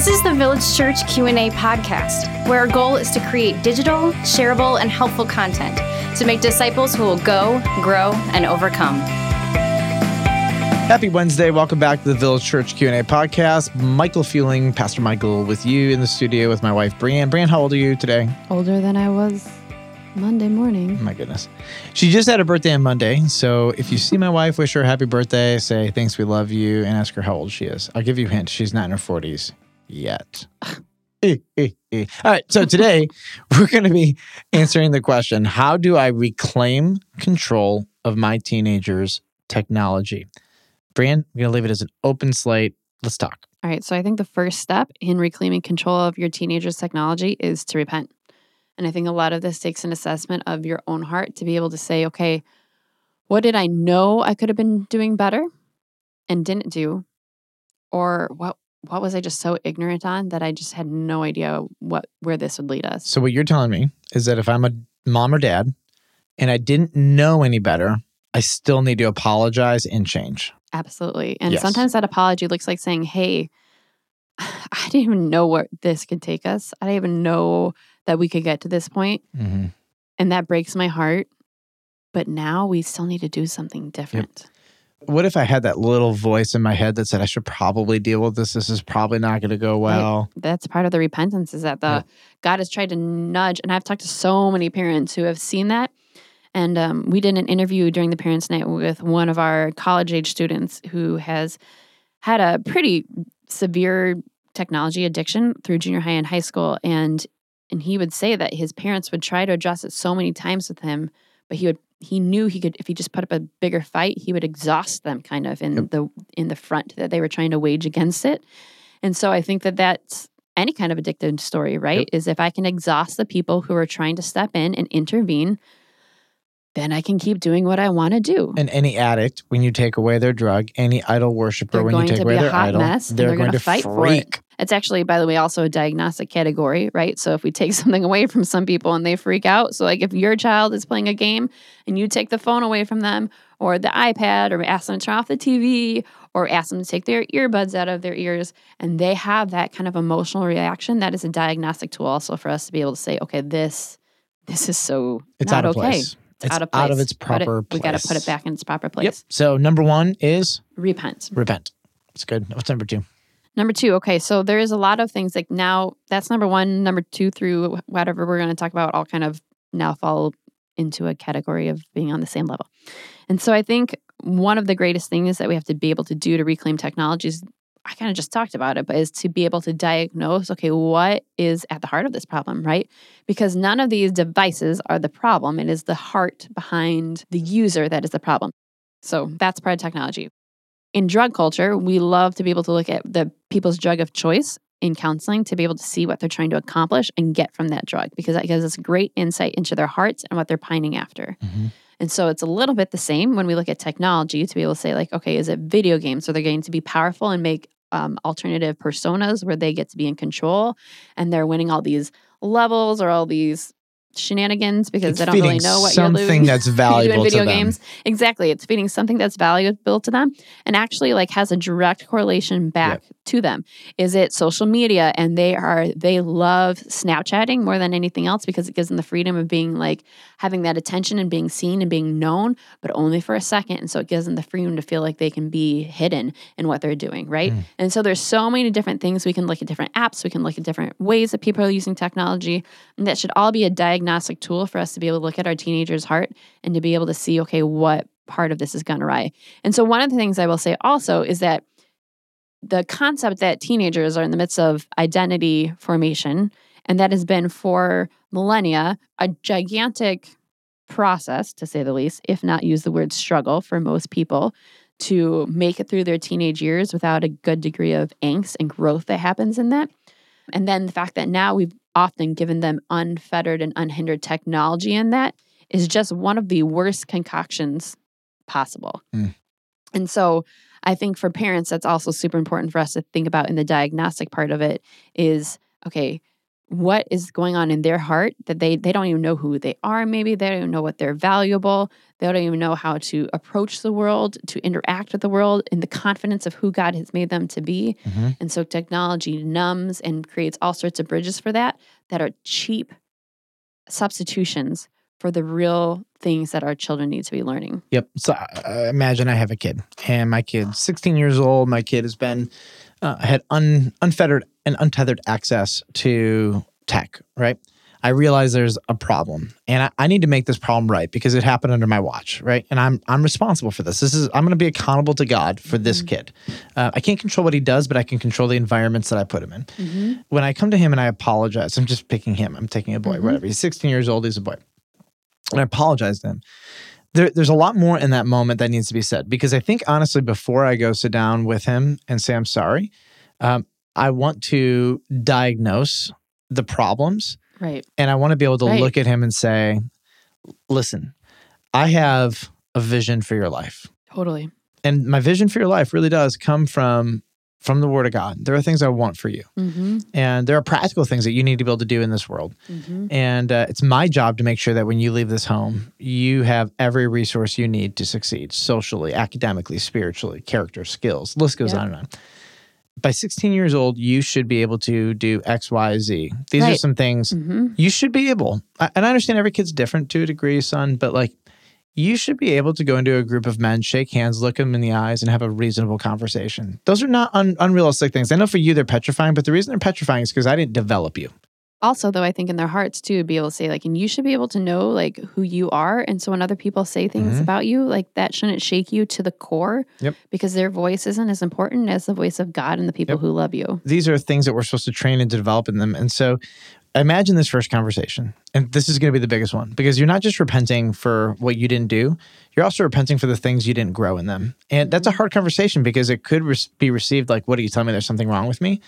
This is the Village Church Q&A podcast, where our goal is to create digital, shareable, and helpful content to make disciples who will go, grow, and overcome. Happy Wednesday. Welcome back to the Village Church Q&A podcast. Michael Fueling, Pastor Michael with you in the studio with my wife, Brianne. Brianne, how old are you today? Older than I was Monday morning. Oh my goodness. She just had a birthday on Monday. So if you see my wife, wish her a happy birthday, say thanks, we love you, and ask her how old she is. I'll give you a hint. She's not in her 40s yet. All right. So today we're going to be answering the question How do I reclaim control of my teenagers' technology? Brianne, we're going to leave it as an open slate. Let's talk. All right. So I think the first step in reclaiming control of your teenager's technology is to repent. And I think a lot of this takes an assessment of your own heart to be able to say, okay, what did I know I could have been doing better and didn't do? Or what what was I just so ignorant on that I just had no idea what where this would lead us? So what you're telling me is that if I'm a mom or dad and I didn't know any better, I still need to apologize and change. Absolutely. And Yes. sometimes that apology looks like saying, Hey, I didn't even know where this could take us. I didn't even know that we could get to this point. Mm-hmm. And that breaks my heart. But now we still need to do something different. What if I had that little voice in my head that said I should probably deal with this? This is probably not going to go well. That's part of the repentance is that the Yeah. God has tried to nudge. And I've talked to so many parents who have seen that. And um, we did an interview during the parents' night with one of our college age students who has had a pretty severe technology addiction through junior high and high school. And and he would say that his parents would try to address it so many times with him, but he would he knew he could if he just put up a bigger fight, he would exhaust them kind of in Yep. the in the front that they were trying to wage against it. And so I think that that's any kind of addictive story, right? Is if I can exhaust the people who are trying to step in and intervene, then I can keep doing what I want to do. And any addict, when you take away their drug, any idol worshiper, when you going take to away be a their hot idol, mess, they're, they're going gonna to fight for it. It's actually, by the way, also a diagnostic category, right? So if we take something away from some people and they freak out, so like if your child is playing a game and you take the phone away from them or the iPad or ask them to turn off the TV or ask them to take their earbuds out of their ears and they have that kind of emotional reaction, that is a diagnostic tool also for us to be able to say, okay, this this is so It's not out of okay. place. It's out of place. out of its Put it- proper We got to put it back in its proper place. Yep. So number one is Repent. repent. It's good. What's number two? Number two, okay, so there is a lot of things like now that's number one, number two through whatever we're going to talk about all kind of now fall into a category of being on the same level. And so I think one of the greatest things that we have to be able to do to reclaim technologies, I kind of just talked about it, but is to be able to diagnose, okay, what is at the heart of this problem, right? Because none of these devices are the problem. It is the heart behind the user that is the problem. So that's part of technology in drug culture, we love to be able to look at the people's drug of choice in counseling to be able to see what they're trying to accomplish and get from that drug because that gives us great insight into their hearts and what they're pining after. Mhm. And so it's a little bit the same when we look at technology to be able to say, like, okay, is it video games? So they're going to be powerful and make um, alternative personas where they get to be in control and they're winning all these levels or all these shenanigans because It's they don't really know what something you're doing. that's valuable in video to them. games. Exactly. It's feeding something that's valuable to them and actually like has a direct correlation back to them. Is it social media and they are they love Snapchatting more than anything else because it gives them the freedom of being like having that attention and being seen and being known, but only for a second. And so it gives them the freedom to feel like they can be hidden in what they're doing, right? Mm. And so there's so many different things we can look at different apps, we can look at different ways that people are using technology. And that should all be a diagnostic tool for us to be able to look at our teenager's heart and to be able to see, okay, what part of this has gone awry. And so one of the things I will say also is that the concept that teenagers are in the midst of identity formation, and that has been for millennia a gigantic process, to say the least, if not use the word struggle for most people to make it through their teenage years without a good degree of angst and growth that happens in that. And then the fact that now we've often given them unfettered and unhindered technology in that is just one of the worst concoctions possible. Mm. And so I think for parents, that's also super important for us to think about in the diagnostic part of it is okay, what is going on in their heart that they they don't even know who they are maybe they don't even know what they're valuable they don't even know how to approach the world to interact with the world in the confidence of who god has made them to be Mhm. and so technology numbs and creates all sorts of bridges for that that are cheap substitutions for the real things that our children need to be learning Yep. So uh, imagine I have a kid, and my kid's 16 years old. My kid has been uh, had un, unfettered and untethered access to tech. Right. I realize there's a problem, and I, I need to make this problem right because it happened under my watch. Right. And I'm I'm responsible for this. This is I'm going to be accountable to God for this kid. Uh, I can't control what he does, but I can control the environments that I put him in. When I come to him and I apologize, I'm just picking him. I'm taking a boy, Mhm. whatever. He's 16 years old. He's a boy. And I apologize to him there, there's a lot more in that moment that needs to be said because I think honestly, before I go sit down with him and say I'm sorry, um, I want to diagnose the problems right and I want to be able to Right. look at him and say, "Listen, I have a vision for your life, totally and my vision for your life really does come from from the Word of God. There are things I want for you, mm-hmm. and there are practical things that you need to be able to do in this world." Mm-hmm. And uh, it's my job to make sure that when you leave this home, you have every resource you need to succeed socially, academically, spiritually, character, skills. List goes Yeah. on and on. By 16 years old, you should be able to do X, Y, Z. These are some things Mm-hmm. you should be able. And I understand every kid's different to a degree, son, but like you should be able to go into a group of men, shake hands, look them in the eyes, and have a reasonable conversation. Those are not un- unrealistic things. I know for you they're petrifying, but the reason they're petrifying is because I didn't develop you. Also though i think in their hearts too be able to say like and you should be able to know like who you are and so when other people say things Mhm. about you like that shouldn't shake you to the core Yep. because their voice isn't as important as the voice of god and the people Yep. who love you these are things that we're supposed to train and develop in them. And so imagine this first conversation. And this is going to be the biggest one because you're not just repenting for what you didn't do, you're also repenting for the things you didn't grow in them. And that's a hard conversation because it could re- be received like, what are you telling me? There's something wrong with me.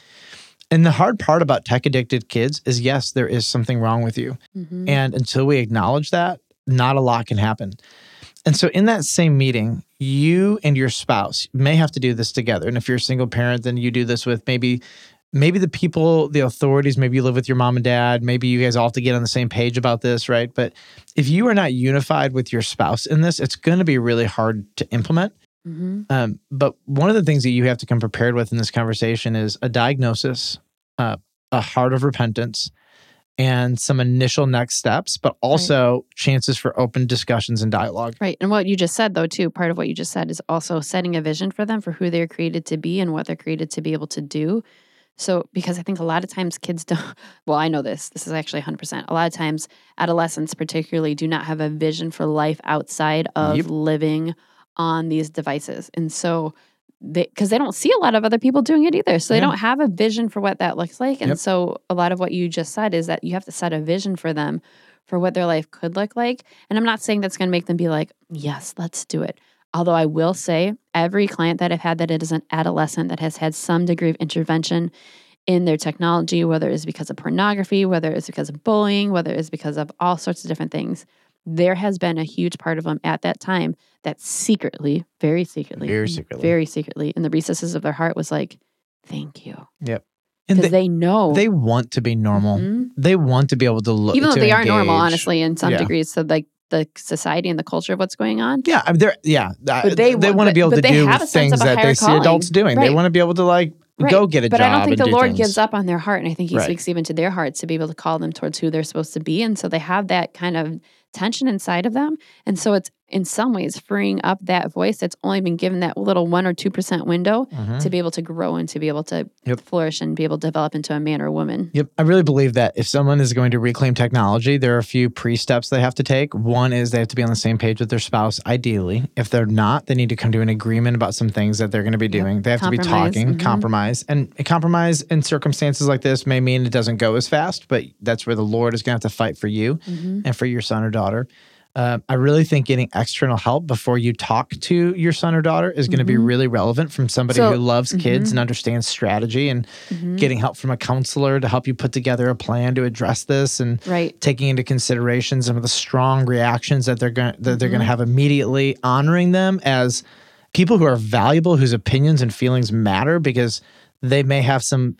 And the hard part about tech addicted kids is yes, there is something wrong with you. Mhm. And until we acknowledge that, not a lot can happen. And so, in that same meeting, you and your spouse may have to do this together. And if you're a single parent, then you do this with maybe, maybe the people, the authorities. Maybe you live with your mom and dad. Maybe you guys all have to get on the same page about this, right? But if you are not unified with your spouse in this, it's going to be really hard to implement. Mhm. Um, but one of the things that you have to come prepared with in this conversation is a diagnosis, uh, a heart of repentance, and some initial next steps, but also chances for open discussions and dialogue. Right. And what you just said, though, too, part of what you just said is also setting a vision for them for who they're created to be and what they're created to be able to do. So, because I think a lot of times kids don't, well, I know this, this is actually 100%. A lot of times, adolescents particularly do not have a vision for life outside of Yep. living on these devices. And so, because they don't see a lot of other people doing it either. So, they Yeah. don't have a vision for what that looks like. And Yep. so, a lot of what you just said is that you have to set a vision for them for what their life could look like. And I'm not saying that's going to make them be like, yes, let's do it. Although I will say, every client that I've had that it is an adolescent that has had some degree of intervention in their technology, whether it's because of pornography, whether it's because of bullying, whether it's because of all sorts of different things, there has been a huge part of them at that time that secretly, very secretly, Very secretly. very secretly, in the recesses of their heart was like, thank you. Yep. And Because they, they, know. they want to be normal. Mhm. They want to be able to look. even though they are normal, honestly, in some Yeah. degrees. So like the society and the culture of what's going on. Yeah, I mean, they're yeah. But they they want to be able but to do have a sense things that they see calling. adults doing. They want to be able to like go get a but job. I don't think the do Lord things. gives up on their heart, and I think He Right. speaks even to their hearts to be able to call them towards who they're supposed to be, and so they have that kind of tension inside of them, and so it's in some ways freeing up that voice that's only been given that little one or two percent window Mhm. to be able to grow and to be able to Yep. flourish and be able to develop into a man or a woman. Yep. I really believe that if someone is going to reclaim technology, there are a few pre steps they have to take. One is they have to be on the same page with their spouse, ideally. If they're not, they need to come to an agreement about some things that they're going to be doing. They have to be Compromise. talking, Mhm. compromise. And a compromise in circumstances like this may mean it doesn't go as fast, but that's where the Lord is going to have to fight for you Mhm. and for your son or daughter. Uh, I really think getting external help before you talk to your son or daughter is going to be Mhm. really relevant from somebody So- who loves kids Mhm. and understands strategy and Mhm. getting help from a counselor to help you put together a plan to address this and Right. taking into consideration some of the strong reactions that they're going that they're going to Mhm. have immediately honoring them as people who are valuable whose opinions and feelings matter because they may have some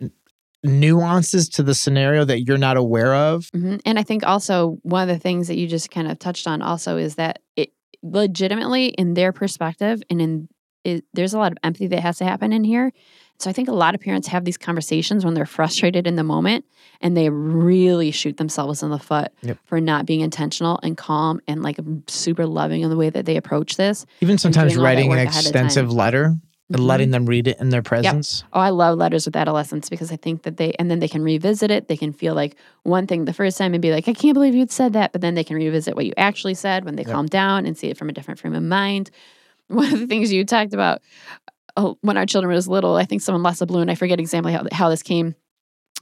nuances to the scenario that you're not aware of. hmm And I think also one of the things that you just kind of touched on also is that it legitimately, in their perspective, and in it, there's a lot of empathy that has to happen in here. So I think a lot of parents have these conversations when they're frustrated in the moment, and they really shoot themselves in the foot Yep. for not being intentional and calm and like super loving in the way that they approach this. Even sometimes doing all that writing an work ahead of extensive letter and Mhm. letting them read it in their presence. Oh, I love letters with adolescents because I think that they, and then they can revisit it. They can feel like one thing the first time and be like, I can't believe you'd said that. But then they can revisit what you actually said when they Yep. calm down and see it from a different frame of mind. One of the things you talked about oh, when our children was little, I think someone lost a balloon. I forget exactly how, how this came.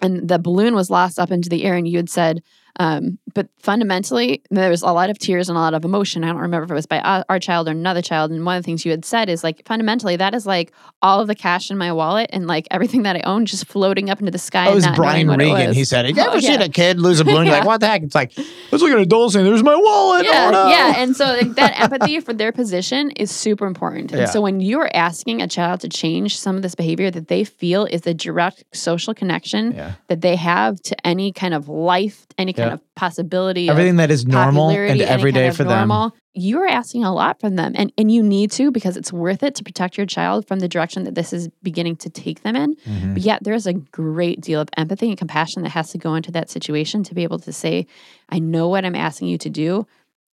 And the balloon was lost up into the air, and you had said, um, but fundamentally, there was a lot of tears and a lot of emotion. I don't remember if it was by our- child or another child. And one of the things you had said is like, fundamentally, that is like all of the cash in my wallet and like everything that I own just floating up into the sky. Oh, it was Brian Regan. was. He said, Have "You ever Oh, seen yeah. a kid lose a balloon? You're like, what the heck?" It's like, let's look at an adult saying, "There's my wallet." Yeah, oh, no. yeah, and so like, that empathy for their position is super important. And Yeah. so when you're asking a child to change some of this behavior that they feel is the direct social connection yeah. that they have to any kind of life, any kind Yeah. of possibility, of Everything that is normal and everyday kind of for them. You're asking a lot from them, and and you need to because it's worth it to protect your child from the direction that this is beginning to take them in. Mhm. But yet, there's a great deal of empathy and compassion that has to go into that situation to be able to say, "I know what I'm asking you to do."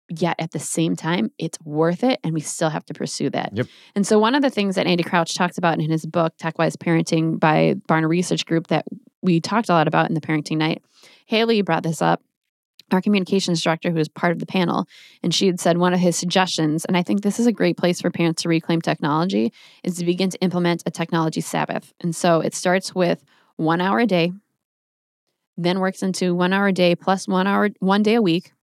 Yet at the same time, it's worth it, and we still have to pursue that. Yep. And so, one of the things that Andy Crouch talks about in his book, Tech-Wise Parenting by Barna Research Group, that we talked a lot about in the parenting night, Haley brought this up our communications director who was part of the panel and she had said one of his suggestions and i think this is a great place for parents to reclaim technology is to begin to implement a technology sabbath. And so it starts with one hour a day then works into one hour a day plus one hour one day a week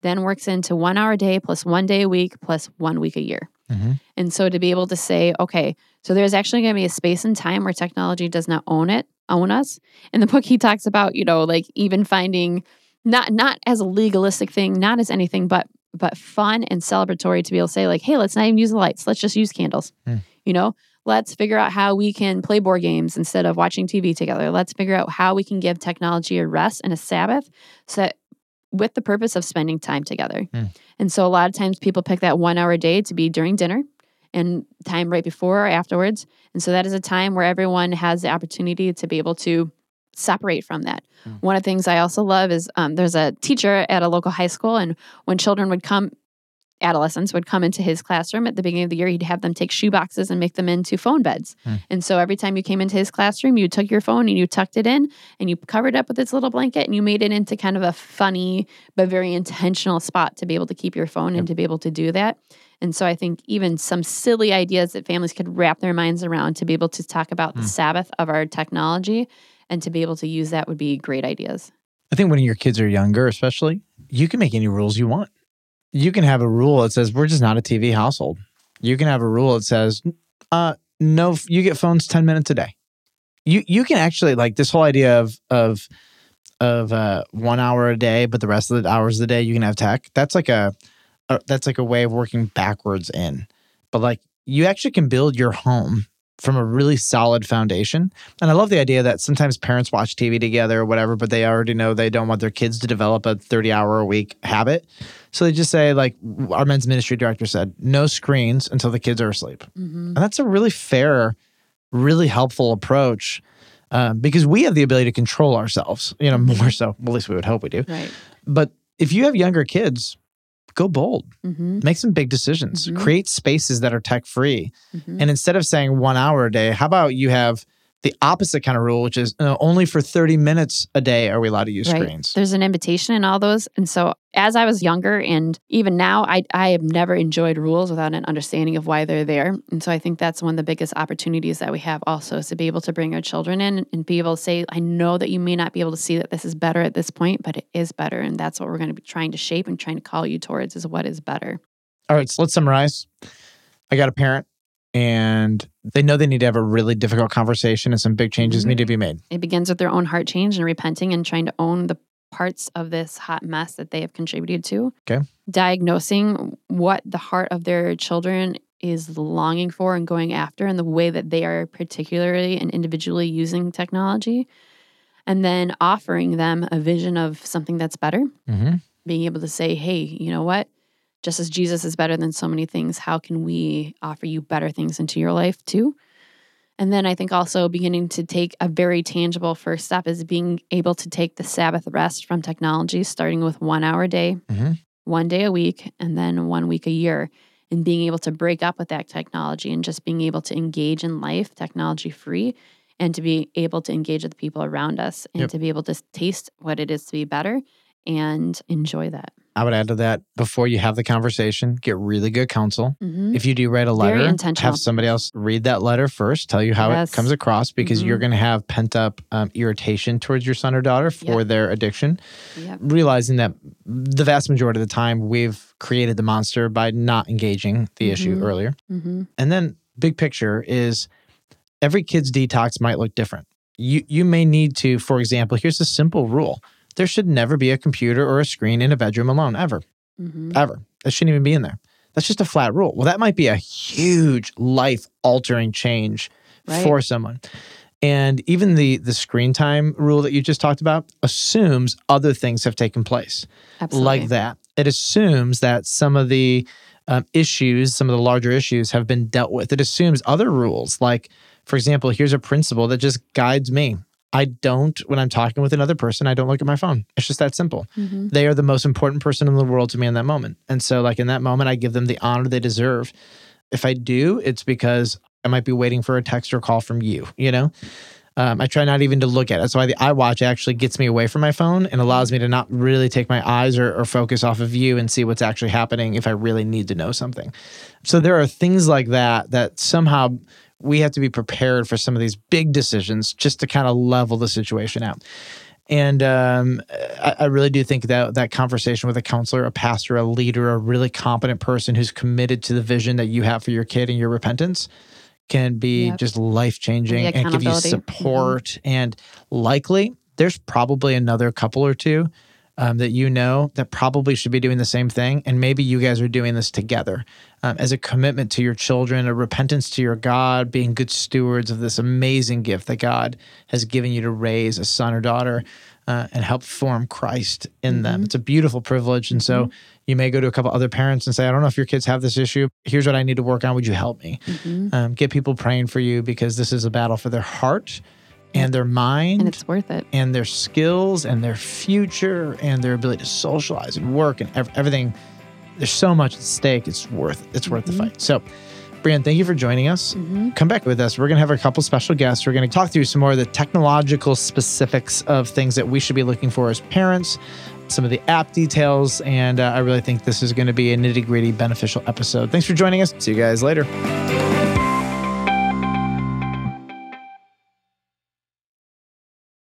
then works into one hour a day plus one day a week plus one week a year Mhm. and so to be able to say, okay, so there's actually going to be a space and time where technology does not own it, own us. In the book, he talks about, you know, like even finding not not as a legalistic thing, not as anything, but but fun and celebratory to be able to say, like, hey, let's not even use the lights, let's just use candles. Hmm. You know, let's figure out how we can play board games instead of watching TV together. Let's figure out how we can give technology a rest and a Sabbath so that with the purpose of spending time together. Hmm. And so a lot of times people pick that one hour a day to be during dinner and time right before or afterwards. And so that is a time where everyone has the opportunity to be able to separate from that. Hmm. One of the things I also love is um, there's a teacher at a local high school, and when children would come, adolescents would come into his classroom at the beginning of the year, he'd have them take shoe boxes and make them into phone beds. Hmm. And so every time you came into his classroom, you took your phone and you tucked it in and you covered it up with this little blanket and you made it into kind of a funny but very intentional spot to be able to keep your phone and to be able to do that. And so I think even some silly ideas that families could wrap their minds around to be able to talk about the Hmm. Sabbath of our technology and to be able to use that would be great ideas. I think when your kids are younger, especially, you can make any rules you want. You can have a rule that says we're just not a TV household. You can have a rule that says, uh, no, you get phones ten minutes a day. You you can actually like this whole idea of of of uh, one hour a day, but the rest of the hours of the day you can have tech. That's like a, a that's like a way of working backwards in. But like you actually can build your home from a really solid foundation. And I love the idea that sometimes parents watch TV together or whatever, but they already know they don't want their kids to develop a 30 hour a week habit. So they just say, like our men's ministry director said, no screens until the kids are asleep. And that's a really fair, really helpful approach. Uh, because we have the ability to control ourselves, you know, more so. At least we would hope we do. Right. But if you have younger kids, go bold, Mm-hmm. make some big decisions, Mhm. create spaces that are tech free. Mm-hmm. And instead of saying one hour a day, how about you have the opposite kind of rule, which is uh, only for 30 minutes a day are we allowed to use Right. screens. There's an invitation in all those. And so as I was younger and even now, I, I have never enjoyed rules without an understanding of why they're there. And so I think that's one of the biggest opportunities that we have also is to be able to bring our children in and be able to say, I know that you may not be able to see that this is better at this point, but it is better. And that's what we're going to be trying to shape and trying to call you towards is what is better. All right, so let's summarize. I got a parent and they know they need to have a really difficult conversation and some big changes Mhm. need to be made. It begins with their own heart change and repenting and trying to own the parts of this hot mess that they have contributed to. Okay. Diagnosing what the heart of their children is longing for and going after and the way that they are particularly and individually using technology. and then offering them a vision of something that's better, Mm-hmm. being able to say, hey, you know what? Just as Jesus is better than so many things, how can we offer you better things into your life too? And then I think also beginning to take a very tangible first step is being able to take the Sabbath rest from technology, starting with one hour a day, Mhm. one day a week, and then one week a year, and being able to break up with that technology and just being able to engage in life technology free and to be able to engage with the people around us and Yep. to be able to taste what it is to be better and enjoy that. I would add to that before you have the conversation, get really good counsel. Mhm. If you do write a letter, have somebody else read that letter first, tell you how Yes. it comes across because Mhm. you're going to have pent up um, irritation towards your son or daughter for Yep. their addiction. Yep. Realizing that the vast majority of the time we've created the monster by not engaging the issue Mhm. earlier. hmm And then big picture is every kid's detox might look different. You you may need to, for example, here's a simple rule. There should never be a computer or a screen in a bedroom alone, ever. hmm Ever. That shouldn't even be in there. That's just a flat rule. Well, that might be a huge life altering change Right. for someone. And even the the screen time rule that you just talked about assumes other things have taken place Absolutely. like that. It assumes that some of the um, issues, some of the larger issues have been dealt with. It assumes other rules, like, for example, here's a principle that just guides me. I don't, when I'm talking with another person, I don't look at my phone. It's just that simple. hmm They are the most important person in the world to me in that moment. And so, like, in that moment, I give them the honor they deserve. If I do, it's because I might be waiting for a text or call from you, you know? Um, I try not even to look at it. That's why the iWatch actually gets me away from my phone and allows me to not really take my eyes or, or focus off of you and see what's actually happening if I really need to know something. So there are things like that that somehow we have to be prepared for some of these big decisions just to kind of level the situation out. And um, I, I really do think that that conversation with a counselor, a pastor, a leader, a really competent person who's committed to the vision that you have for your kid and your repentance can be Yep. just life changing and give you. Mhm. support. And likely, there's probably another couple or two um, that you know that probably should be doing the same thing. And maybe you guys are doing this together um, as a commitment to your children, a repentance to your God, being good stewards of this amazing gift that God has given you to raise a son or daughter uh, and help form Christ in them. It's a beautiful privilege. And so you may go to a couple other parents and say, I don't know if your kids have this issue. Here's what I need to work on. Would you help me? hmm Um, get people praying for you because this is a battle for their heart and their mind And it's worth it. and their skills and their future and their ability to socialize and work and ev- everything. There's so much at stake. It's worth it's worth the Mhm. fight. So, Brianne, thank you for joining us. hmm Come back with us. We're going to have a couple special guests. We're going to talk through some more of the technological specifics of things that we should be looking for as parents, some of the app details, and uh, I really think this is going to be a nitty gritty beneficial episode. Thanks for joining us. See you guys later.